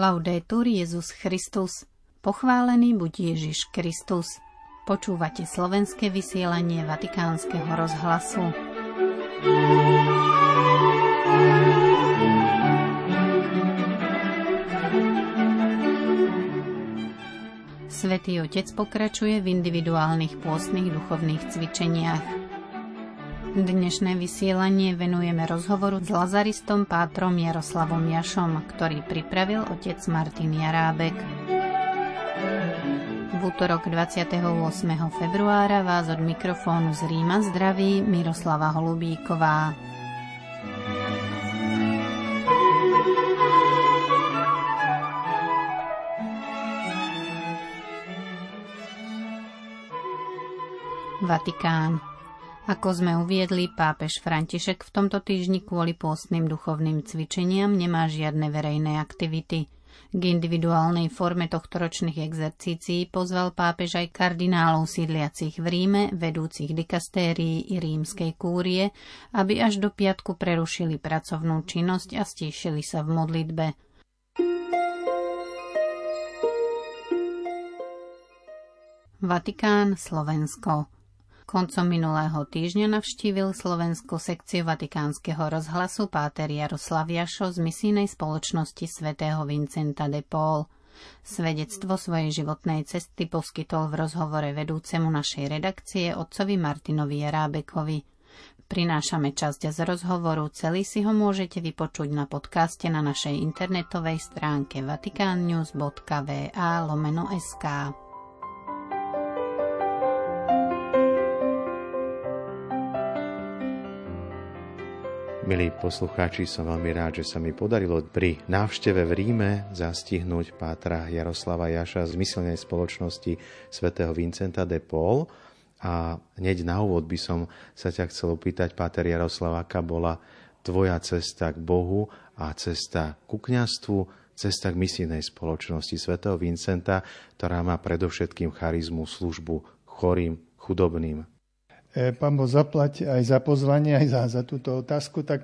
Laudetur Jezus Christus. Pochválený buď Ježiš Kristus. Počúvate slovenské vysielanie Vatikánskeho rozhlasu. Svetý Otec pokračuje v individuálnych pôstnych duchovných cvičeniach. Dnešné vysielanie venujeme rozhovoru s lazaristom Pátrom Jaroslavom Jašom, ktorý pripravil otec Martin Jarábek. V útorok 28. februára vás od mikrofónu z Ríma zdraví Miroslava Holubíková. Vatikán. Ako sme uviedli, pápež František v tomto týždni kvôli pôstnym duchovným cvičeniam nemá žiadne verejné aktivity. K individuálnej forme tohtoročných exercícií pozval pápež aj kardinálov sídliacich v Ríme, vedúcich dikastérií i rímskej kúrie, aby až do piatku prerušili pracovnú činnosť a stíšili sa v modlitbe. Vatikán, Slovensko. Koncom minulého týždňa navštívil Slovenskú sekciu Vatikánskeho rozhlasu páter Jaroslav Jašo z misijnej spoločnosti svätého Vincenta de Paul. Svedectvo svojej životnej cesty poskytol v rozhovore vedúcemu našej redakcie otcovi Martinovi Jarábekovi. Prinášame časť z rozhovoru, celý si ho môžete vypočuť na podcaste na našej internetovej stránke vaticannews.va lomeno SK. Milí poslucháči, som veľmi rád, že sa mi podarilo pri návšteve v Ríme zastihnúť pátra Jaroslava Jaša z myselnej spoločnosti svätého Vincenta de Paul. A hneď na úvod by som sa ťa chcel opýtať, páter Jaroslav, aká bola tvoja cesta k Bohu a cesta ku kňastvu, cesta k misijnej spoločnosti svätého Vincenta, ktorá má predovšetkým charizmu službu chorým, chudobným. E, pán Boh zaplať aj za pozvanie, aj za, za túto otázku, tak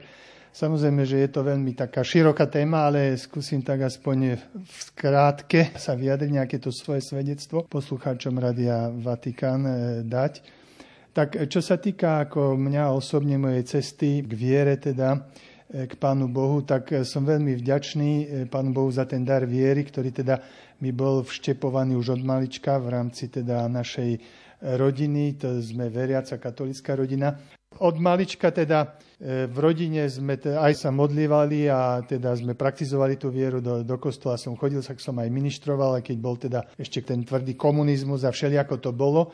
samozrejme, že je to veľmi taká široká téma, ale skúsim tak aspoň v skrátke sa vyjadriť nejaké to svoje svedectvo poslucháčom Radia Vatikán e, dať. Tak e, čo sa týka ako mňa osobne mojej cesty k viere, teda k Pánu Bohu, tak som veľmi vďačný Pánu Bohu za ten dar viery, ktorý teda mi bol vštepovaný už od malička v rámci teda našej rodiny, to sme veriaca katolická rodina. Od malička teda e, v rodine sme aj sa modlívali a teda sme praktizovali tú vieru do, do kostola. Som chodil, tak som aj ministroval, aj keď bol teda ešte ten tvrdý komunizmus a všelijako to bolo.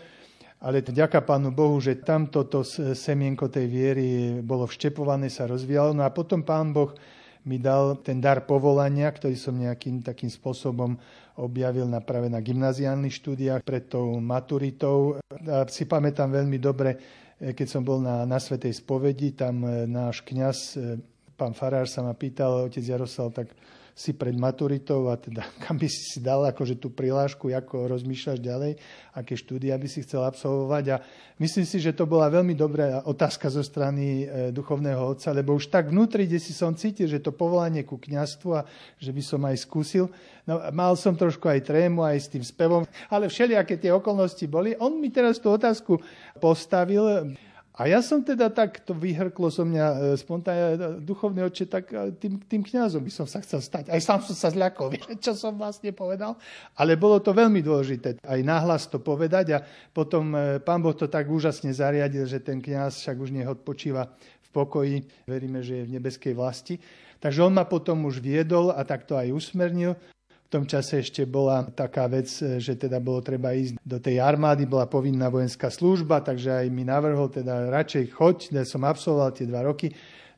Ale ďaká Pánu Bohu, že tamto to semienko tej viery bolo vštepované, sa rozvíjalo. No a potom Pán Boh mi dal ten dar povolania, ktorý som nejakým takým spôsobom objavil na, práve na gymnaziálnych štúdiách pred tou maturitou. A si pamätám veľmi dobre, e, keď som bol na, na Svetej spovedi, tam e, náš kňaz, e, pán Farár sa ma pýtal, otec Jaroslav, tak si pred maturitou a teda kam by si si dal akože tú prihlášku, ako rozmýšľaš ďalej, aké štúdia by si chcel absolvovať. A myslím si, že to bola veľmi dobrá otázka zo strany e, duchovného otca, lebo už tak vnútri, kde si som cítil, že to povolanie ku kňastvu a že by som aj skúsil. No, mal som trošku aj trému, aj s tým spevom, ale všelijaké tie okolnosti boli. On mi teraz tú otázku postavil. A ja som teda tak, to vyhrklo so mňa e, spontánne, e, duchovný oče, tak e, tým, tým kňazom by som sa chcel stať. Aj sám som sa zľakol, čo som vlastne povedal. Ale bolo to veľmi dôležité, aj nahlas to povedať. A potom pán Boh to tak úžasne zariadil, že ten kňaz však už nech odpočíva v pokoji. Veríme, že je v nebeskej vlasti. Takže on ma potom už viedol a tak to aj usmernil tom čase ešte bola taká vec, že teda bolo treba ísť do tej armády, bola povinná vojenská služba, takže aj mi navrhol teda radšej choď, ja som absolvoval tie dva roky.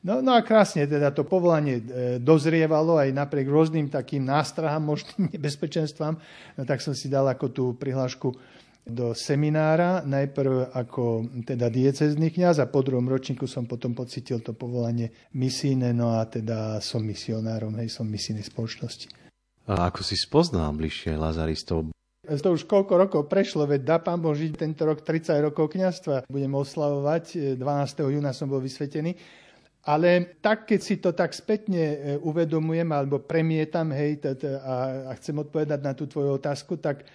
No, no a krásne teda to povolanie e, dozrievalo aj napriek rôznym takým nástrahám, možným nebezpečenstvám. No tak som si dal ako tú prihlášku do seminára, najprv ako teda diecezný kňaz a po druhom ročníku som potom pocitil to povolanie misijné, no a teda som misionárom, hej, som misijnej spoločnosti. A ako si spoznal bližšie lazaristov? To už koľko rokov prešlo, veď dá pán Boh tento rok 30 rokov kniazstva. Budem oslavovať, 12. júna som bol vysvetený. Ale tak, keď si to tak spätne e, uvedomujem alebo premietam, hej, a, a chcem odpovedať na tú tvoju otázku, tak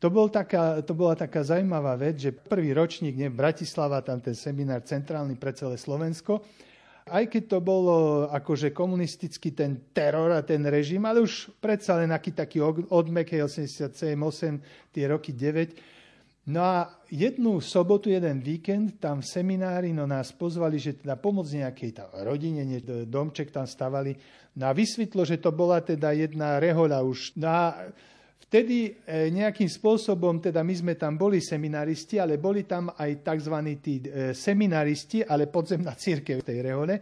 to, bol taká, to bola taká zaujímavá vec, že prvý ročník, nie, Bratislava, tam ten seminár centrálny pre celé Slovensko, aj keď to bolo akože komunistický ten teror a ten režim, ale už predsa len aký taký odmek, 87, 8, tie roky 9, No a jednu sobotu, jeden víkend tam v seminári no nás pozvali, že teda pomôcť nejakej tam rodine, domček tam stavali. No a vysvetlo, že to bola teda jedna rehoľa už. No a vtedy e, nejakým spôsobom, teda my sme tam boli seminaristi, ale boli tam aj tzv. tí e, seminaristi, ale podzemná církev v tej rehole.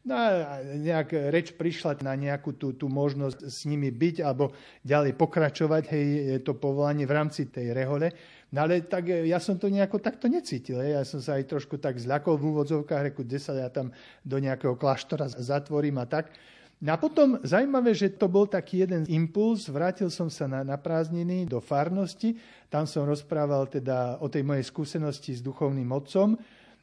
No a nejak reč prišla na nejakú tú, tú možnosť s nimi byť alebo ďalej pokračovať, hej, to povolanie v rámci tej rehole. No ale tak e, ja som to nejako takto necítil. Ja som sa aj trošku tak zľakol v úvodzovkách, reku, kde sa ja tam do nejakého kláštora zatvorím a tak. A potom zaujímavé, že to bol taký jeden impuls, vrátil som sa na, na prázdniny do farnosti, tam som rozprával teda o tej mojej skúsenosti s duchovným otcom,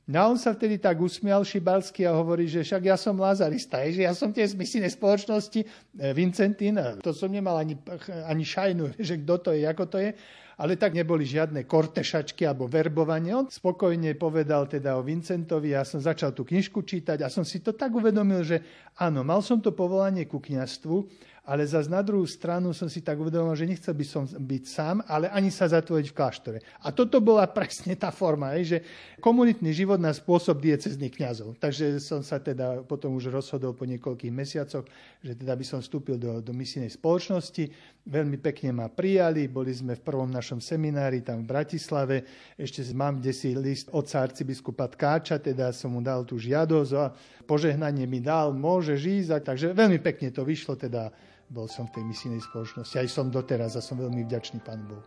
No a on sa vtedy tak usmial šibalsky a hovorí, že však ja som lazarista, že ja som tie z misijnej spoločnosti e, Vincentín, to som nemal ani, ani šajnu, že kto to je, ako to je ale tak neboli žiadne kortešačky alebo verbovanie. On spokojne povedal teda o Vincentovi, ja som začal tú knižku čítať a som si to tak uvedomil, že áno, mal som to povolanie ku kniastvu, ale zase na druhú stranu som si tak uvedomil, že nechcel by som byť sám, ale ani sa zatvoriť v kláštore. A toto bola presne tá forma, že komunitný život na spôsob diecezných kňazov. Takže som sa teda potom už rozhodol po niekoľkých mesiacoch, že teda by som vstúpil do, do misijnej spoločnosti. Veľmi pekne ma prijali, boli sme v prvom našom seminári tam v Bratislave. Ešte mám kde si list od arcibiskupa Tkáča, teda som mu dal tú žiadosť a požehnanie mi dal, môže ísť. Takže veľmi pekne to vyšlo teda bol som v tej misijnej spoločnosti. Aj som doteraz a som veľmi vďačný Pánu Bohu.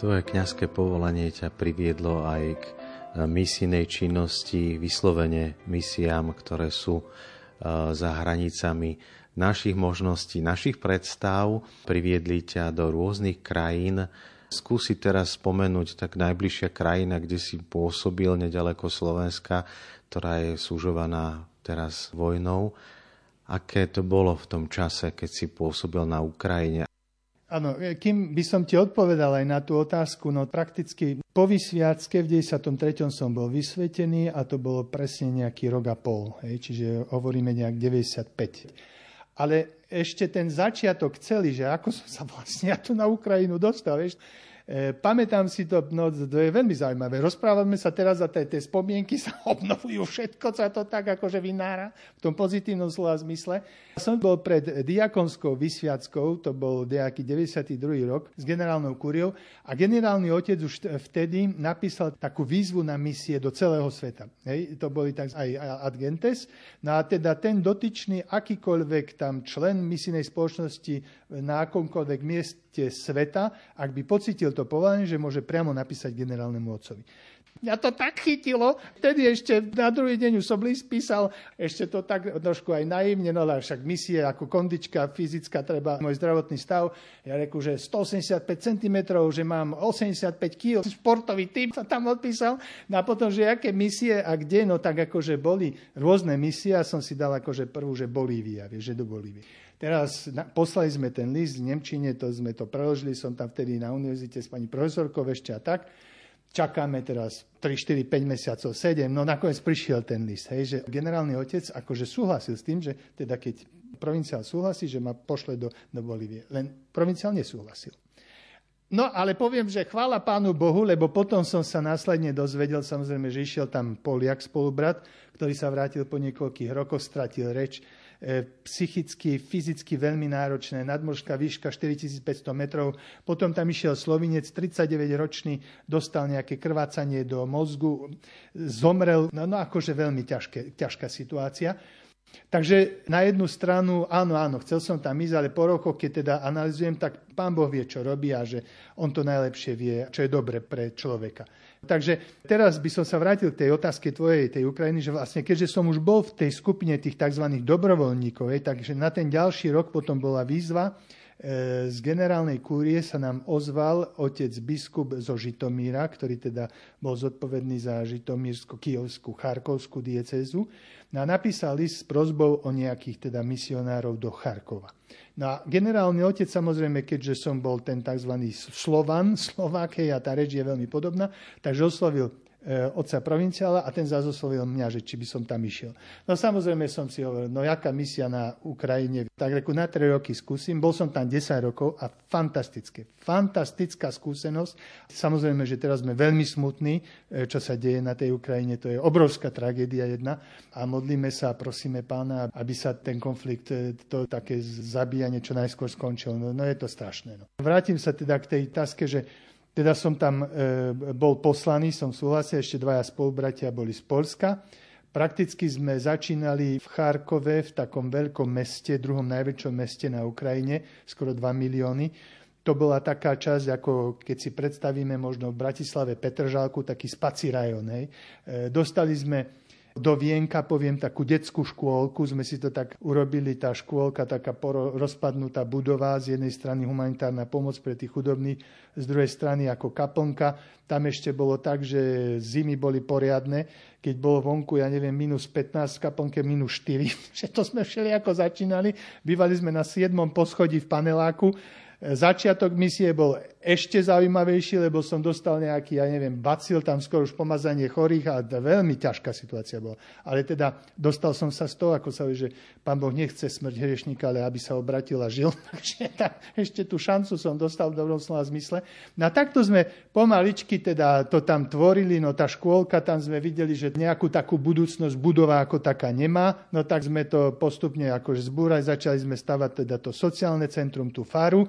Tvoje kňazské povolanie ťa priviedlo aj k e, misijnej činnosti, vyslovene misiám, ktoré sú e, za hranicami našich možností, našich predstav. Priviedli ťa do rôznych krajín, skúsiť teraz spomenúť tak najbližšia krajina, kde si pôsobil nedaleko Slovenska, ktorá je súžovaná teraz vojnou. Aké to bolo v tom čase, keď si pôsobil na Ukrajine? Áno, kým by som ti odpovedal aj na tú otázku, no prakticky po vysviacke v 93. som bol vysvetený a to bolo presne nejaký rok a pol, hej, čiže hovoríme nejak 95. Ale ešte ten začiatok celý, že ako som sa vlastne ja tu na Ukrajinu dostal, vieš, E, pamätám si to, no to je veľmi zaujímavé. Rozprávame sa teraz a tie, tie spomienky sa obnovujú všetko, sa to tak akože vynára v tom pozitívnom slova zmysle. Som bol pred diakonskou vysviackou, to bol nejaký 92. rok, s generálnou kuriou a generálny otec už vtedy napísal takú výzvu na misie do celého sveta. Hej, to boli tak aj Adgentes. No a teda ten dotyčný, akýkoľvek tam člen misijnej spoločnosti na akomkoľvek mieste sveta, ak by pocitil to povolanie, že môže priamo napísať generálnemu otcovi. Mňa to tak chytilo, vtedy ešte na druhý deň už som list písal, ešte to tak trošku aj naivne, no ale však misie ako kondička fyzická, treba môj zdravotný stav. Ja reku, že 185 cm, že mám 85 kg, športový typ sa tam odpísal. No a potom, že aké misie a kde, no tak akože boli rôzne misie a som si dal akože prvú, že Bolívia, vieš, že do Bolívie. Teraz na, poslali sme ten list v Nemčine, to sme to preložili, som tam vtedy na univerzite s pani profesorkou ešte a tak. Čakáme teraz 3, 4, 5 mesiacov, 7, no nakoniec prišiel ten list, hej, že generálny otec akože súhlasil s tým, že teda keď provinciál súhlasí, že ma pošle do, do Bolívie. Len provinciál nesúhlasil. No ale poviem, že chvála Pánu Bohu, lebo potom som sa následne dozvedel, samozrejme, že išiel tam Poliak spolubrat, ktorý sa vrátil po niekoľkých rokoch, stratil reč, psychicky, fyzicky veľmi náročné, nadmorská výška 4500 metrov. Potom tam išiel Slovinec, 39-ročný, dostal nejaké krvácanie do mozgu, zomrel, no, no akože veľmi ťažké, ťažká situácia. Takže na jednu stranu, áno, áno, chcel som tam ísť, ale po rokoch, keď teda analizujem, tak pán Boh vie, čo robí a že on to najlepšie vie, čo je dobre pre človeka. Takže teraz by som sa vrátil k tej otázke tvojej, tej Ukrajiny, že vlastne keďže som už bol v tej skupine tých tzv. dobrovoľníkov, takže na ten ďalší rok potom bola výzva, z generálnej kúrie sa nám ozval otec biskup zo Žitomíra, ktorý teda bol zodpovedný za Žitomírsko, Kijovskú, Charkovskú diecezu. No a napísal list s prozbou o nejakých teda misionárov do Charkova. No a generálny otec, samozrejme, keďže som bol ten tzv. Slovan, Slovákej a tá reč je veľmi podobná, takže oslovil E, otca provinciála a ten zazoslovil mňa, že či by som tam išiel. No samozrejme som si hovoril, no jaká misia na Ukrajine, tak reku na 3 roky skúsim. Bol som tam 10 rokov a fantastické, fantastická skúsenosť. Samozrejme, že teraz sme veľmi smutní, e, čo sa deje na tej Ukrajine, to je obrovská tragédia jedna a modlíme sa a prosíme pána, aby sa ten konflikt, e, to také zabíjanie čo najskôr skončil. No, no je to strašné. No. Vrátim sa teda k tej taske, že teda som tam e, bol poslaný, som súhlasil, ešte dvaja spolubratia boli z Polska. Prakticky sme začínali v Charkove, v takom veľkom meste, druhom najväčšom meste na Ukrajine, skoro 2 milióny. To bola taká časť, ako keď si predstavíme možno v Bratislave Petržálku, taký spací rajon. Hej. E, dostali sme do Vienka, poviem, takú detskú škôlku, sme si to tak urobili, tá škôlka, taká rozpadnutá budova, z jednej strany humanitárna pomoc pre tých chudobných, z druhej strany ako kaplnka. Tam ešte bolo tak, že zimy boli poriadne, keď bolo vonku, ja neviem, minus 15, kaplnke minus 4, že to sme všeli ako začínali. Bývali sme na 7. poschodí v paneláku, Začiatok misie bol ešte zaujímavejší, lebo som dostal nejaký, ja neviem, bacil, tam skoro už pomazanie chorých a veľmi ťažká situácia bola. Ale teda dostal som sa z toho, ako sa hovorí, že pán Boh nechce smrť hriešnika, ale aby sa obratil a žil. Takže tak, ešte tú šancu som dostal v dobrom slova zmysle. No a takto sme pomaličky teda to tam tvorili, no tá škôlka, tam sme videli, že nejakú takú budúcnosť budova ako taká nemá, no tak sme to postupne akože zbúrať, začali sme stavať teda to sociálne centrum, tú faru,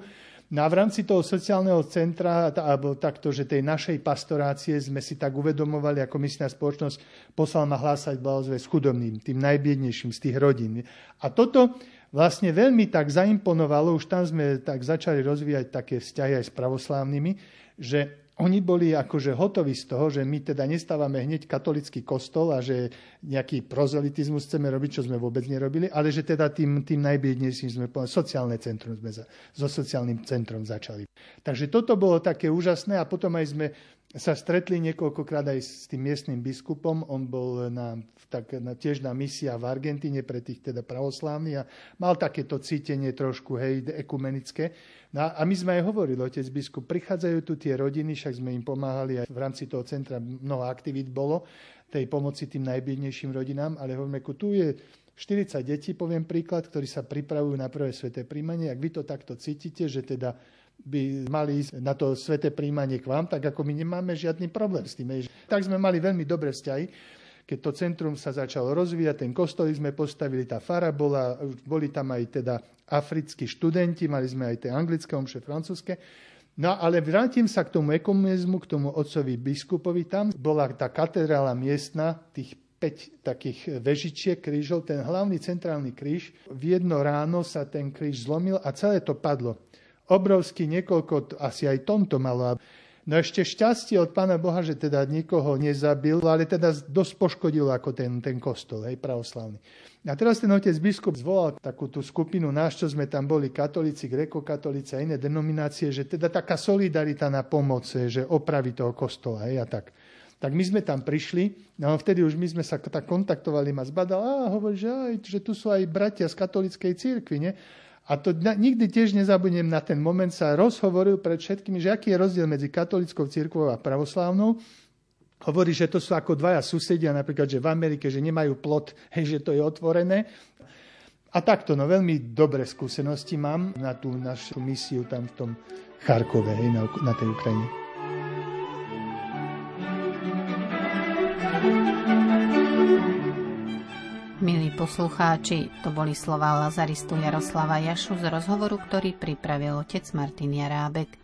No a v rámci toho sociálneho centra, alebo takto, že tej našej pastorácie sme si tak uvedomovali, ako myslená spoločnosť poslal ma hlásať s chudobným, tým najbiednejším z tých rodín. A toto vlastne veľmi tak zaimponovalo, už tam sme tak začali rozvíjať také vzťahy aj s pravoslávnymi, že oni boli akože hotoví z toho, že my teda nestávame hneď katolický kostol a že nejaký prozelitizmus chceme robiť, čo sme vôbec nerobili, ale že teda tým, tým najbiednejším sme sociálne centrum sme za, so sociálnym centrom začali. Takže toto bolo také úžasné a potom aj sme sa stretli niekoľkokrát aj s tým miestnym biskupom. On bol na, tak, na, tiež na misia v Argentíne pre tých teda pravoslávnych a mal takéto cítenie trošku hej, ekumenické. No a my sme aj hovorili, otec biskup, prichádzajú tu tie rodiny, však sme im pomáhali aj v rámci toho centra, mnoho aktivít bolo, tej pomoci tým najbiednejším rodinám, ale hovoríme, tu je 40 detí, poviem príklad, ktorí sa pripravujú na prvé sveté príjmanie. Ak vy to takto cítite, že teda by mali ísť na to sveté príjmanie k vám, tak ako my nemáme žiadny problém s tým. Tak sme mali veľmi dobré vzťahy. Keď to centrum sa začalo rozvíjať, ten kostol sme postavili, tá fara bola, boli tam aj teda africkí študenti, mali sme aj tie anglické, omše francúzske. No ale vrátim sa k tomu ekomunizmu, k tomu otcovi biskupovi. Tam bola tá katedrála miestna, tých 5 takých vežičiek krížov, ten hlavný centrálny kríž. V jedno ráno sa ten kríž zlomil a celé to padlo obrovský niekoľko, asi aj tomto malo. No ešte šťastie od Pána Boha, že teda nikoho nezabil, ale teda dosť poškodil ako ten, ten kostol, hej, pravoslavný. A teraz ten otec biskup zvolal takú tú skupinu nás, čo sme tam boli, katolíci, grekokatolíci a iné denominácie, že teda taká solidarita na pomoc, že opravi toho kostola, hej, a tak. Tak my sme tam prišli, no vtedy už my sme sa tak kontaktovali, ma zbadal, a hovorí, že, aj, že tu sú aj bratia z katolíckej církvy? A to nikdy tiež nezabudnem na ten moment, sa rozhovoril pred všetkými, že aký je rozdiel medzi katolickou církvou a pravoslávnou. Hovorí, že to sú ako dvaja susedia, napríklad, že v Amerike, že nemajú plot, hej, že to je otvorené. A takto, no veľmi dobré skúsenosti mám na tú našu misiu tam v tom Charkove, hej, na, na tej Ukrajine. Milí poslucháči, to boli slova Lazaristu Jaroslava Jašu z rozhovoru, ktorý pripravil otec Martin Jarábek.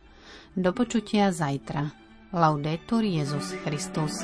Do počutia zajtra. Laudetur Jezus Christus.